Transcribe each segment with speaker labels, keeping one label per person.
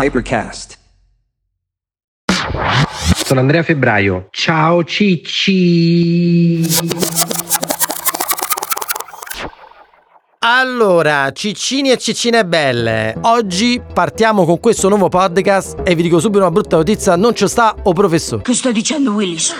Speaker 1: Hypercast.
Speaker 2: Sono Andrea Febbraio. Ciao Cicci.
Speaker 3: Allora, ciccini e ciccine belle, oggi partiamo con questo nuovo podcast e vi dico subito una brutta notizia, non ci sta o professore.
Speaker 4: Che stai dicendo Willis?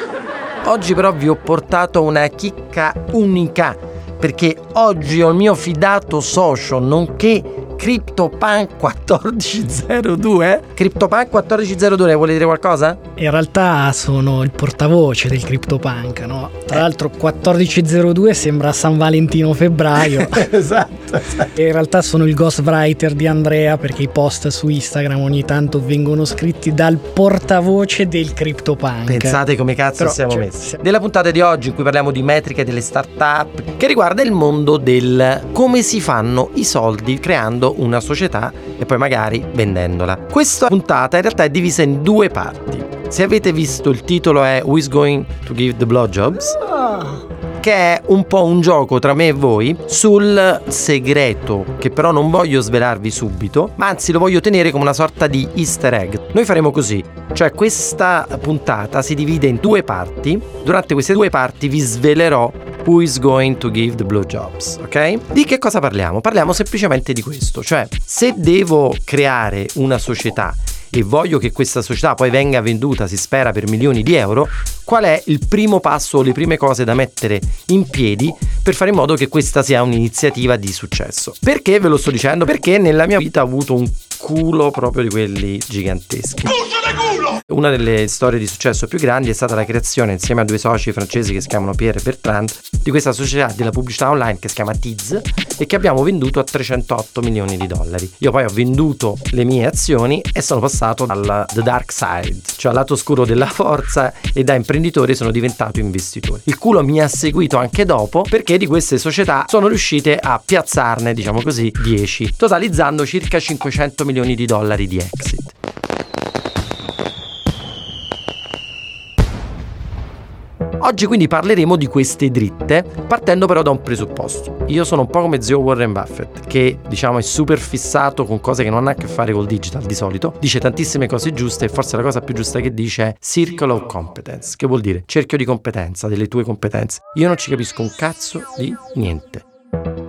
Speaker 3: Oggi però vi ho portato una chicca unica, perché oggi ho il mio fidato socio, nonché CryptoPunk 1402. CryptoPunk 1402, vuole dire qualcosa?
Speaker 5: In realtà sono il portavoce del CryptoPunk, no? Tra l'altro 1402 sembra San Valentino febbraio.
Speaker 3: esatto, esatto.
Speaker 5: E in realtà sono il ghostwriter di Andrea perché i post su Instagram ogni tanto vengono scritti dal portavoce del CryptoPunk.
Speaker 3: Pensate come cazzo
Speaker 5: Però,
Speaker 3: siamo
Speaker 5: cioè,
Speaker 3: messi.
Speaker 5: se-
Speaker 3: Nella puntata di oggi in cui parliamo di metriche delle start-up, che riguarda il mondo del come si fanno i soldi creando una società e poi magari vendendola. Questa puntata in realtà è divisa in due parti. Se avete visto il titolo è Who is going to give the blowjobs? che è un po' un gioco tra me e voi sul segreto che però non voglio svelarvi subito, ma anzi lo voglio tenere come una sorta di easter egg. Noi faremo così, cioè questa puntata si divide in due parti, durante queste due parti vi svelerò Who is going to give the blowjobs, ok? Di che cosa parliamo? Parliamo semplicemente di questo, cioè se devo creare una società e voglio che questa società poi venga venduta, si spera, per milioni di euro, qual è il primo passo o le prime cose da mettere in piedi per fare in modo che questa sia un'iniziativa di successo? Perché ve lo sto dicendo? Perché nella mia vita ho avuto un culo proprio di quelli giganteschi. Una delle storie di successo più grandi è stata la creazione insieme a due soci francesi che si chiamano Pierre e Bertrand di questa società della pubblicità online che si chiama Tiz e che abbiamo venduto a 308 milioni di dollari. Io poi ho venduto le mie azioni e sono passato dal the dark side, cioè al lato oscuro della forza e da imprenditore sono diventato investitore. Il culo mi ha seguito anche dopo perché di queste società sono riuscite a piazzarne, diciamo così, 10, totalizzando circa 500 milioni di dollari di exit. Oggi quindi parleremo di queste dritte, partendo però da un presupposto. Io sono un po' come zio Warren Buffett, che diciamo è super fissato con cose che non hanno a che fare col digital di solito, dice tantissime cose giuste e forse la cosa più giusta che dice è Circle of Competence, che vuol dire cerchio di competenza, delle tue competenze. Io non ci capisco un cazzo di niente.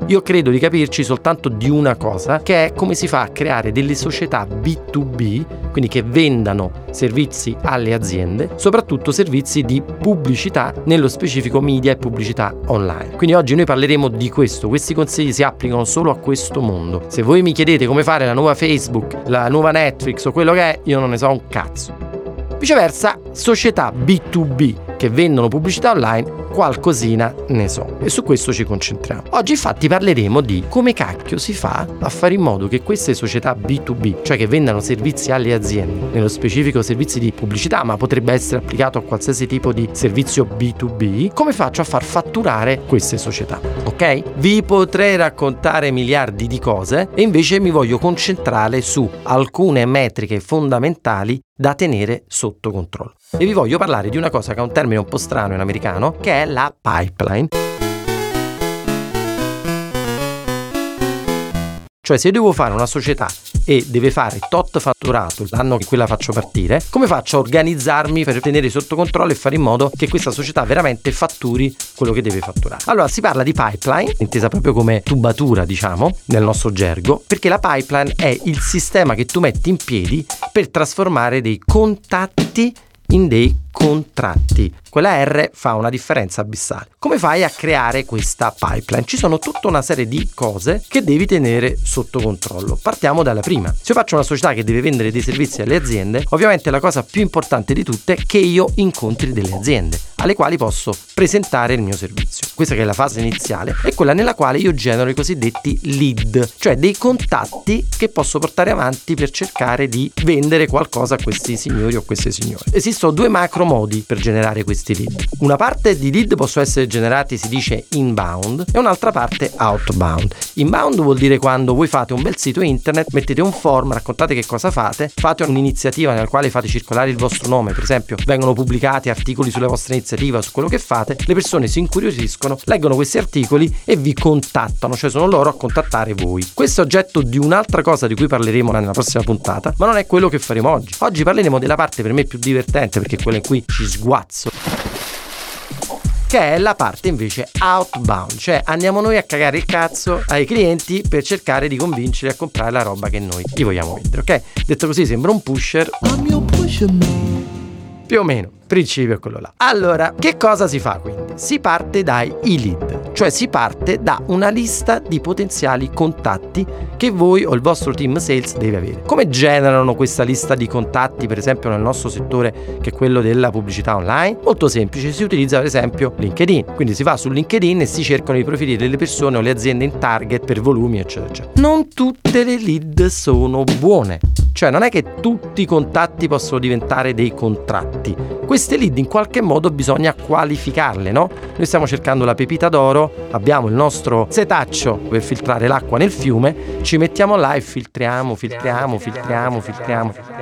Speaker 3: Io credo di capirci soltanto di una cosa, che è come si fa a creare delle società B2B, quindi che vendano servizi alle aziende, soprattutto servizi di pubblicità, nello specifico media e pubblicità online. Quindi oggi noi parleremo di questo, questi consigli si applicano solo a questo mondo. Se voi mi chiedete come fare la nuova Facebook, la nuova Netflix o quello che è, io non ne so un cazzo. Viceversa, società B2B che vendono pubblicità online, qualcosina ne so. E su questo ci concentriamo. Oggi infatti parleremo di come cacchio si fa a fare in modo che queste società B2B, cioè che vendano servizi alle aziende, nello specifico servizi di pubblicità, ma potrebbe essere applicato a qualsiasi tipo di servizio B2B, come faccio a far fatturare queste società? Ok? Vi potrei raccontare miliardi di cose e invece mi voglio concentrare su alcune metriche fondamentali da tenere sotto controllo. E vi voglio parlare di una cosa che è un termine un po' strano in americano, che è la pipeline. Cioè se devo fare una società e deve fare tot fatturato l'anno in cui la faccio partire, come faccio a organizzarmi per tenere sotto controllo e fare in modo che questa società veramente fatturi quello che deve fatturare? Allora si parla di pipeline, intesa proprio come tubatura diciamo nel nostro gergo, perché la pipeline è il sistema che tu metti in piedi per trasformare dei contatti in dei contratti. Quella R fa una differenza abissale. Come fai a creare questa pipeline? Ci sono tutta una serie di cose che devi tenere sotto controllo. Partiamo dalla prima. Se io faccio una società che deve vendere dei servizi alle aziende, ovviamente la cosa più importante di tutte è che io incontri delle aziende alle quali posso presentare il mio servizio. Questa che è la fase iniziale è quella nella quale io genero i cosiddetti lead, cioè dei contatti che posso portare avanti per cercare di vendere qualcosa a questi signori o queste signore. Esistono due macro modi per generare questi lead. Una parte di lead possono essere generati, si dice inbound, e un'altra parte outbound. Inbound vuol dire quando voi fate un bel sito internet, mettete un form, raccontate che cosa fate, fate un'iniziativa nella quale fate circolare il vostro nome, per esempio vengono pubblicati articoli sulle vostre iniziative iniziativa, su quello che fate, le persone si incuriosiscono, leggono questi articoli e vi contattano, cioè sono loro a contattare voi. Questo è oggetto di un'altra cosa di cui parleremo nella prossima puntata, ma non è quello che faremo oggi. Oggi parleremo della parte per me più divertente perché è quella in cui ci sguazzo che è la parte invece outbound, cioè andiamo noi a cagare il cazzo ai clienti per cercare di convincerli a comprare la roba che noi gli vogliamo vendere, ok? Detto così sembra un pusher. Più o meno principio è quello là. Allora, che cosa si fa quindi? Si parte dai lead, cioè si parte da una lista di potenziali contatti che voi o il vostro team sales deve avere. Come generano questa lista di contatti, per esempio nel nostro settore che è quello della pubblicità online? Molto semplice, si utilizza per esempio LinkedIn. Quindi si va su LinkedIn e si cercano i profili delle persone o le aziende in target per volumi, eccetera, eccetera. Non tutte le lead sono buone. Cioè non è che tutti i contatti possono diventare dei contratti. Queste lead in qualche modo bisogna qualificarle, no? Noi stiamo cercando la pepita d'oro, abbiamo il nostro setaccio per filtrare l'acqua nel fiume, ci mettiamo là e filtriamo, filtriamo, filtriamo, filtriamo. filtriamo.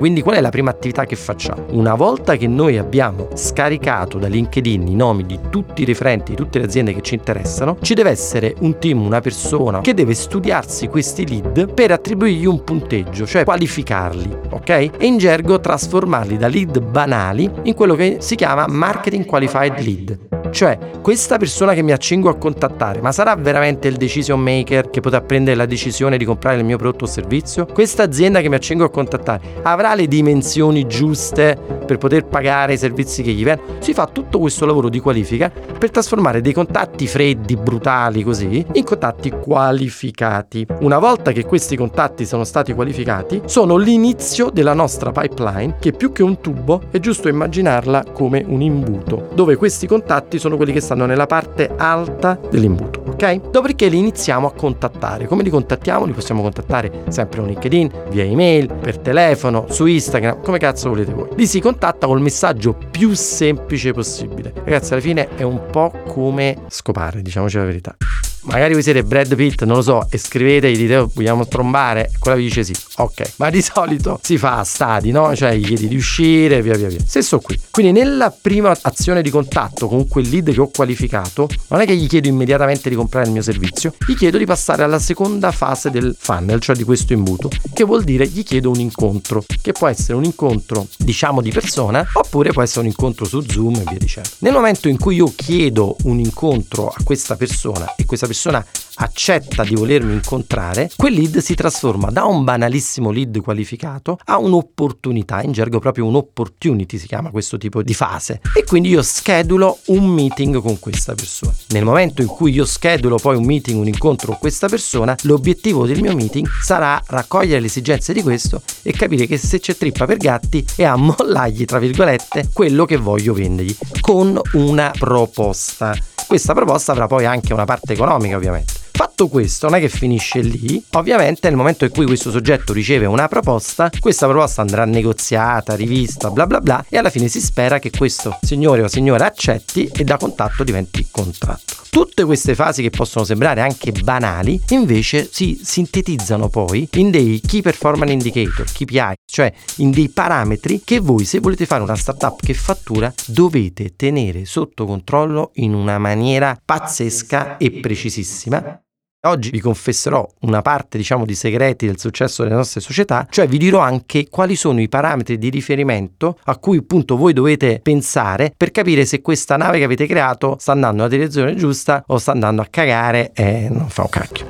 Speaker 3: Quindi qual è la prima attività che facciamo? Una volta che noi abbiamo scaricato da LinkedIn i nomi di tutti i referenti di tutte le aziende che ci interessano, ci deve essere un team, una persona che deve studiarsi questi lead per attribuirgli un punteggio, cioè qualificarli, ok? E in gergo trasformarli da lead banali in quello che si chiama marketing qualified lead. Cioè, questa persona che mi accingo a contattare, ma sarà veramente il decision maker che potrà prendere la decisione di comprare il mio prodotto o servizio? Questa azienda che mi accingo a contattare avrà le dimensioni giuste per poter pagare i servizi che gli vengono? Si fa tutto questo lavoro di qualifica per trasformare dei contatti freddi, brutali così, in contatti qualificati. Una volta che questi contatti sono stati qualificati, sono l'inizio della nostra pipeline che più che un tubo è giusto immaginarla come un imbuto, dove questi contatti sono quelli che stanno nella parte alta dell'imbuto, ok? Dopodiché li iniziamo a contattare. Come li contattiamo? Li possiamo contattare sempre su LinkedIn, via email, per telefono, su Instagram, come cazzo volete voi. Li si contatta col messaggio più semplice possibile. Ragazzi, alla fine è un po' come scopare, diciamoci la verità magari voi siete Brad Pitt, non lo so, e scrivete, gli dite oh, vogliamo trombare, quella vi dice sì, ok, ma di solito si fa a stadi, no? Cioè gli chiedi di uscire, via via via. Stesso qui. Quindi nella prima azione di contatto con quel lead che ho qualificato, non è che gli chiedo immediatamente di comprare il mio servizio, gli chiedo di passare alla seconda fase del funnel, cioè di questo imbuto, che vuol dire gli chiedo un incontro, che può essere un incontro, diciamo, di persona, oppure può essere un incontro su Zoom e via dicendo. Nel momento in cui io chiedo un incontro a questa persona e questa persona accetta di volermi incontrare, quel lead si trasforma da un banalissimo lead qualificato a un'opportunità, in gergo proprio un opportunity si chiama questo tipo di fase. E quindi io schedulo un meeting con questa persona. Nel momento in cui io schedulo poi un meeting, un incontro con questa persona, l'obiettivo del mio meeting sarà raccogliere le esigenze di questo e capire che se c'è trippa per gatti e a mollargli, tra virgolette, quello che voglio vendergli con una proposta. Questa proposta avrà poi anche una parte economica, ovviamente. Fatto questo, non è che finisce lì, ovviamente nel momento in cui questo soggetto riceve una proposta, questa proposta andrà negoziata, rivista, bla bla bla, e alla fine si spera che questo signore o signora accetti e da contatto diventi contratto. Tutte queste fasi che possono sembrare anche banali, invece si sintetizzano poi in dei Key Performance Indicator, KPI, cioè in dei parametri che voi se volete fare una startup che fattura dovete tenere sotto controllo in una maniera pazzesca e precisissima Oggi vi confesserò una parte, diciamo, di segreti del successo delle nostre società, cioè vi dirò anche quali sono i parametri di riferimento a cui appunto voi dovete pensare per capire se questa nave che avete creato sta andando nella direzione giusta o sta andando a cagare e non fa un cacchio.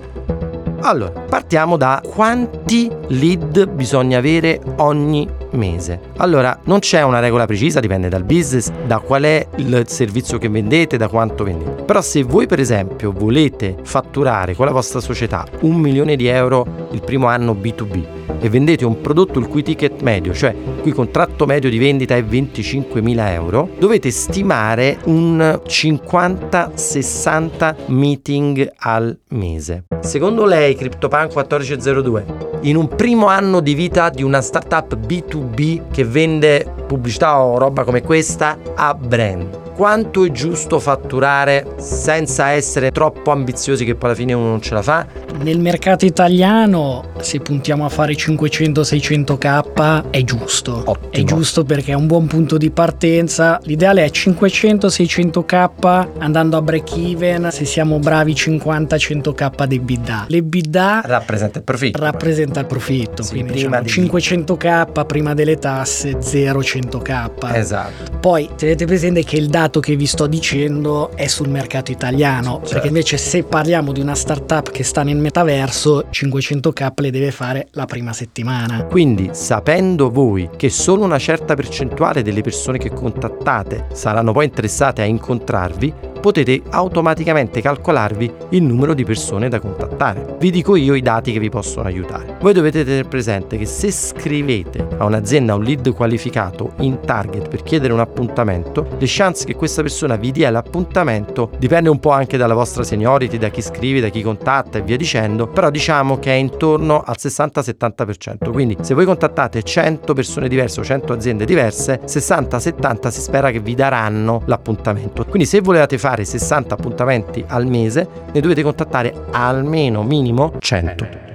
Speaker 3: Allora, partiamo da quanti lead bisogna avere ogni mese. Allora, non c'è una regola precisa, dipende dal business, da qual è il servizio che vendete, da quanto vendete. Però se voi per esempio volete fatturare con la vostra società un milione di euro il primo anno B2B e vendete un prodotto il cui ticket medio, cioè il cui contratto medio di vendita è 25.000 euro, dovete stimare un 50-60 meeting al mese. Secondo lei, CryptoPan 1402, in un primo anno di vita di una startup B2B che vende pubblicità o roba come questa a brand, quanto è giusto fatturare senza essere troppo ambiziosi che poi alla fine uno non ce la fa?
Speaker 5: Nel mercato italiano, se puntiamo a fare 500-600k, è giusto.
Speaker 3: Ottimo.
Speaker 5: È giusto perché è un buon punto di partenza. L'ideale è 500-600k andando a break even. Se siamo bravi 50-100k di EBITDA. L'EBITDA
Speaker 3: Rappresenta il profitto.
Speaker 5: rappresenta il profitto.
Speaker 3: Sì,
Speaker 5: quindi
Speaker 3: prima
Speaker 5: diciamo
Speaker 3: di-
Speaker 5: 500k prima delle tasse, 0-100k.
Speaker 3: Esatto.
Speaker 5: Poi tenete presente che il dato che vi sto dicendo è sul mercato italiano,
Speaker 3: Certo.
Speaker 5: perché invece se parliamo di una startup che sta nel metaverso, 500k le deve fare la prima settimana.
Speaker 3: Quindi, sapendo voi che solo una certa percentuale delle persone che contattate saranno poi interessate a incontrarvi, potete automaticamente calcolarvi il numero di persone da contattare. Vi dico io i dati che vi possono aiutare. Voi dovete tenere presente che se scrivete a un'azienda un lead qualificato in target per chiedere un appuntamento, le chance che questa persona vi dia l'appuntamento dipende un po' anche dalla vostra seniority, da chi scrive, da chi contatta e via dicendo, però diciamo che è intorno al 60-70%. Quindi se voi contattate 100 persone diverse o 100 aziende diverse, 60-70 si spera che vi daranno l'appuntamento. Quindi se volevate fare 60 appuntamenti al mese, ne dovete contattare almeno minimo 100.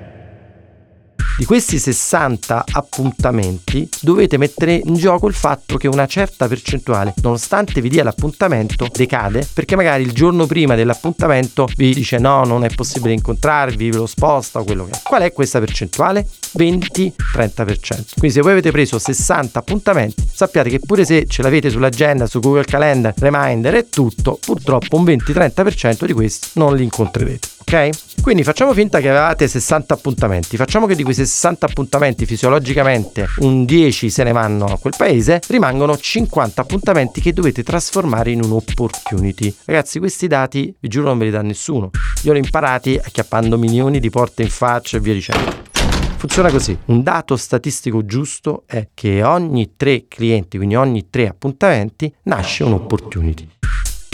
Speaker 3: Di questi 60 appuntamenti dovete mettere in gioco il fatto che una certa percentuale, nonostante vi dia l'appuntamento, decade perché magari il giorno prima dell'appuntamento vi dice no, non è possibile incontrarvi, ve lo sposta o quello che è. Qual è questa percentuale? 20-30%. Quindi se voi avete preso 60 appuntamenti, sappiate che pure se ce l'avete sull'agenda, su Google Calendar, Reminder e tutto, purtroppo un 20-30% di questi non li incontrerete. Ok? Quindi facciamo finta che avevate 60 appuntamenti, facciamo che di quei 60 appuntamenti fisiologicamente un 10 se ne vanno a quel paese, rimangono 50 appuntamenti che dovete trasformare in un'opportunity. Ragazzi, questi dati vi giuro non ve li dà nessuno. Io li ho imparati acchiappando milioni di porte in faccia e via dicendo. Funziona così. Un dato statistico giusto è che ogni tre clienti, quindi ogni tre appuntamenti, nasce un'opportunity.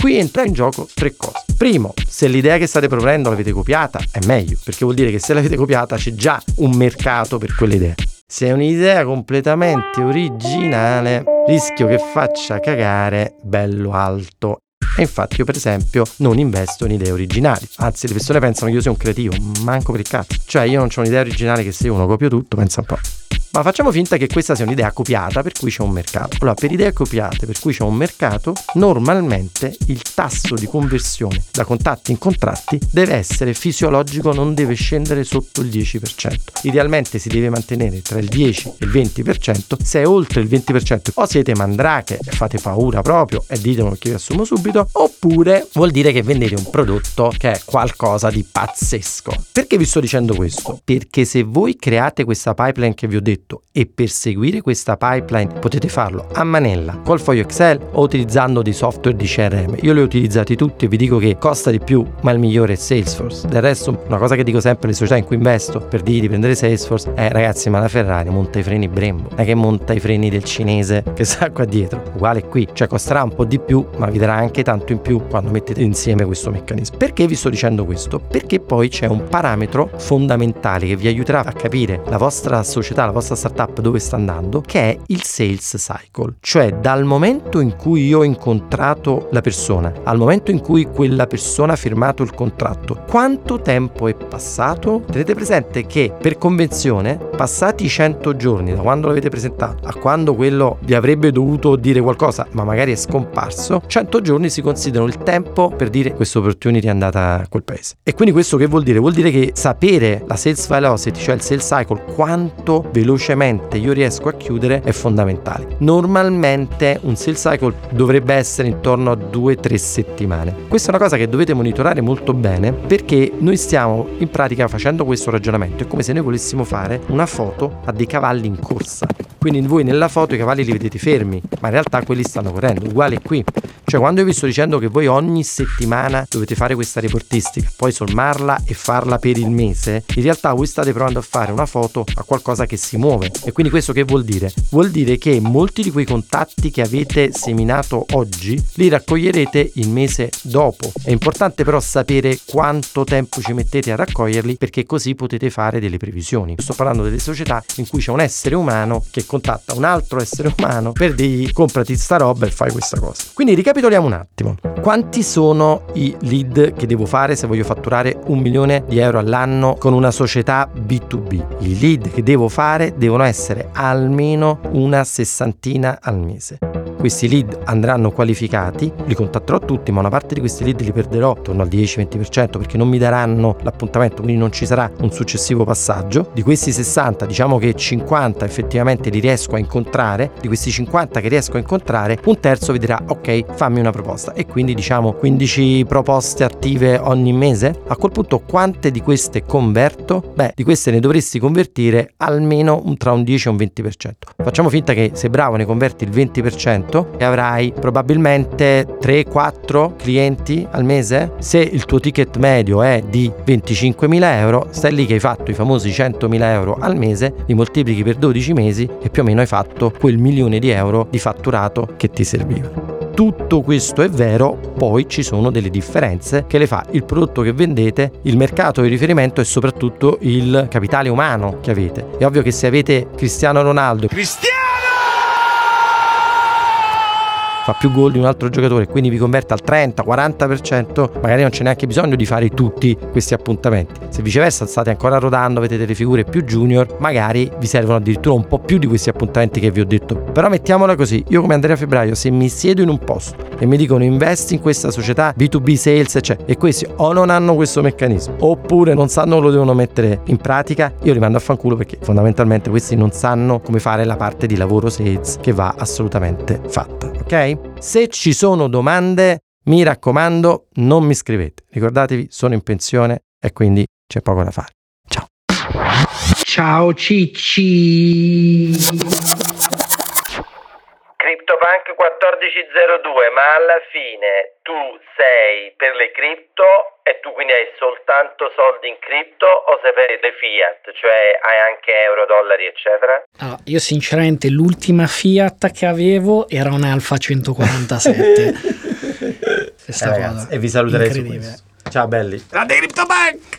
Speaker 3: Qui entra in gioco tre cose. Primo, se l'idea che state proponendo l'avete copiata, è meglio, perché vuol dire che se l'avete copiata c'è già un mercato per quell'idea. Se è un'idea completamente originale, rischio che faccia cagare bello alto. E infatti io per esempio non investo in idee originali. Anzi, le persone pensano che io sia un creativo, manco per il cazzo. Cioè io non ho un'idea originale che se uno copio tutto, pensa un po'. Ma facciamo finta che questa sia un'idea copiata per cui c'è un mercato. Allora, per idee copiate per cui c'è un mercato, normalmente il tasso di conversione da contatti in contratti deve essere fisiologico, non deve scendere sotto il 10%. Idealmente si deve mantenere tra il 10 e il 20%. Se è oltre il 20%, o siete mandrache fate paura proprio e ditemelo che vi assumo subito, oppure vuol dire che vendete un prodotto che è qualcosa di pazzesco. Perché vi sto dicendo questo? Perché se voi create questa pipeline che vi ho detto e per seguire questa pipeline potete farlo a manella col foglio Excel o utilizzando dei software di CRM. Io li ho utilizzati tutti e vi dico che costa di più, ma il migliore è Salesforce. Del resto, una cosa che dico sempre alle società in cui investo per dirgli di prendere Salesforce è ragazzi, ma la Ferrari monta i freni Brembo, non è che monta i freni del cinese che sta qua dietro. Uguale qui, cioè costerà un po' di più, ma vi darà anche tanto in più quando mettete insieme questo meccanismo. Perché vi sto dicendo questo? Perché poi c'è un parametro fondamentale che vi aiuterà a capire la vostra società, la vostra startup dove sta andando, che è il sales cycle. Cioè dal momento in cui io ho incontrato la persona al momento in cui quella persona ha firmato il contratto, quanto tempo è passato? Tenete presente che per convenzione, passati i 100 giorni da quando l'avete presentato a quando quello vi avrebbe dovuto dire qualcosa, ma magari è scomparso, 100 giorni si considerano il tempo per dire questa opportunity è andata a quel paese. E quindi questo che vuol dire? Vuol dire che sapere la sales velocity, cioè il sales cycle, quanto velocemente io riesco a chiudere è fondamentale. Normalmente un sales cycle dovrebbe essere intorno a 2-3 settimane. Questa è una cosa che dovete monitorare molto bene perché noi stiamo in pratica facendo questo ragionamento. È come se noi volessimo fare una foto a dei cavalli in corsa. Quindi voi nella foto i cavalli li vedete fermi, ma in realtà quelli stanno correndo. Uguale qui. Cioè quando io vi sto dicendo che voi ogni settimana dovete fare questa reportistica, poi sommarla e farla per il mese, in realtà voi state provando a fare una foto a qualcosa che si muove. E quindi questo che vuol dire? Vuol dire che molti di quei contatti che avete seminato oggi li raccoglierete il mese dopo. È importante però sapere quanto tempo ci mettete a raccoglierli perché così potete fare delle previsioni. Sto parlando delle società in cui c'è un essere umano che contatta un altro essere umano per dirgli comprati sta roba e fai questa cosa. Quindi ricapitolando ricapitoliamo un attimo. Quanti sono i lead che devo fare se voglio fatturare un milione di euro all'anno con una società B2B? I lead che devo fare devono essere almeno una sessantina al mese. Questi lead andranno qualificati, li contatterò tutti, ma una parte di questi lead li perderò attorno al 10-20% perché non mi daranno l'appuntamento, quindi non ci sarà un successivo passaggio. Di questi 60, diciamo che 50 effettivamente li riesco a incontrare, di questi 50 che riesco a incontrare, un terzo vi dirà ok, fammi una proposta e quindi diciamo 15 proposte attive ogni mese. A quel punto quante di queste converto? Beh, di queste ne dovresti convertire almeno tra un 10 e un 20%. Facciamo finta che se bravo ne converti il 20%, e avrai probabilmente 3-4 clienti al mese. Se il tuo ticket medio è di 25.000 euro, stai lì che hai fatto i famosi 100.000 euro al mese, li moltiplichi per 12 mesi e più o meno hai fatto quel milione di euro di fatturato che ti serviva. Tutto questo è vero, poi ci sono delle differenze che le fa il prodotto che vendete, il mercato di riferimento e soprattutto il capitale umano che avete. È ovvio che se avete Cristiano Ronaldo, Cristiano! Fa più gol di un altro giocatore quindi vi converte al 30-40%, magari non c'è neanche bisogno di fare tutti questi appuntamenti. Se viceversa state ancora rodando, avete delle figure più junior, magari vi servono addirittura un po' più di questi appuntamenti che vi ho detto. Però mettiamola così, io come Andrea Febbraio, se mi siedo in un posto e mi dicono investi in questa società B2B sales, eccetera, e questi o non hanno questo meccanismo, oppure non sanno lo devono mettere in pratica, io li mando a fanculo perché fondamentalmente questi non sanno come fare la parte di lavoro sales che va assolutamente fatta, ok? Se ci sono domande, mi raccomando, non mi scrivete. Ricordatevi, sono in pensione e quindi c'è poco da fare. Ciao.
Speaker 2: Ciao Cicci.
Speaker 3: CryptoPunk 1402, ma alla fine tu sei per le cripto e tu quindi hai soltanto soldi in cripto o sei per le fiat, cioè hai anche euro, dollari, eccetera?
Speaker 5: Ah, io sinceramente l'ultima fiat che avevo era un Alfa 147.
Speaker 3: eh, ragazzi, e vi saluterei su questo. Ciao belli.
Speaker 5: Grande CryptoPunk!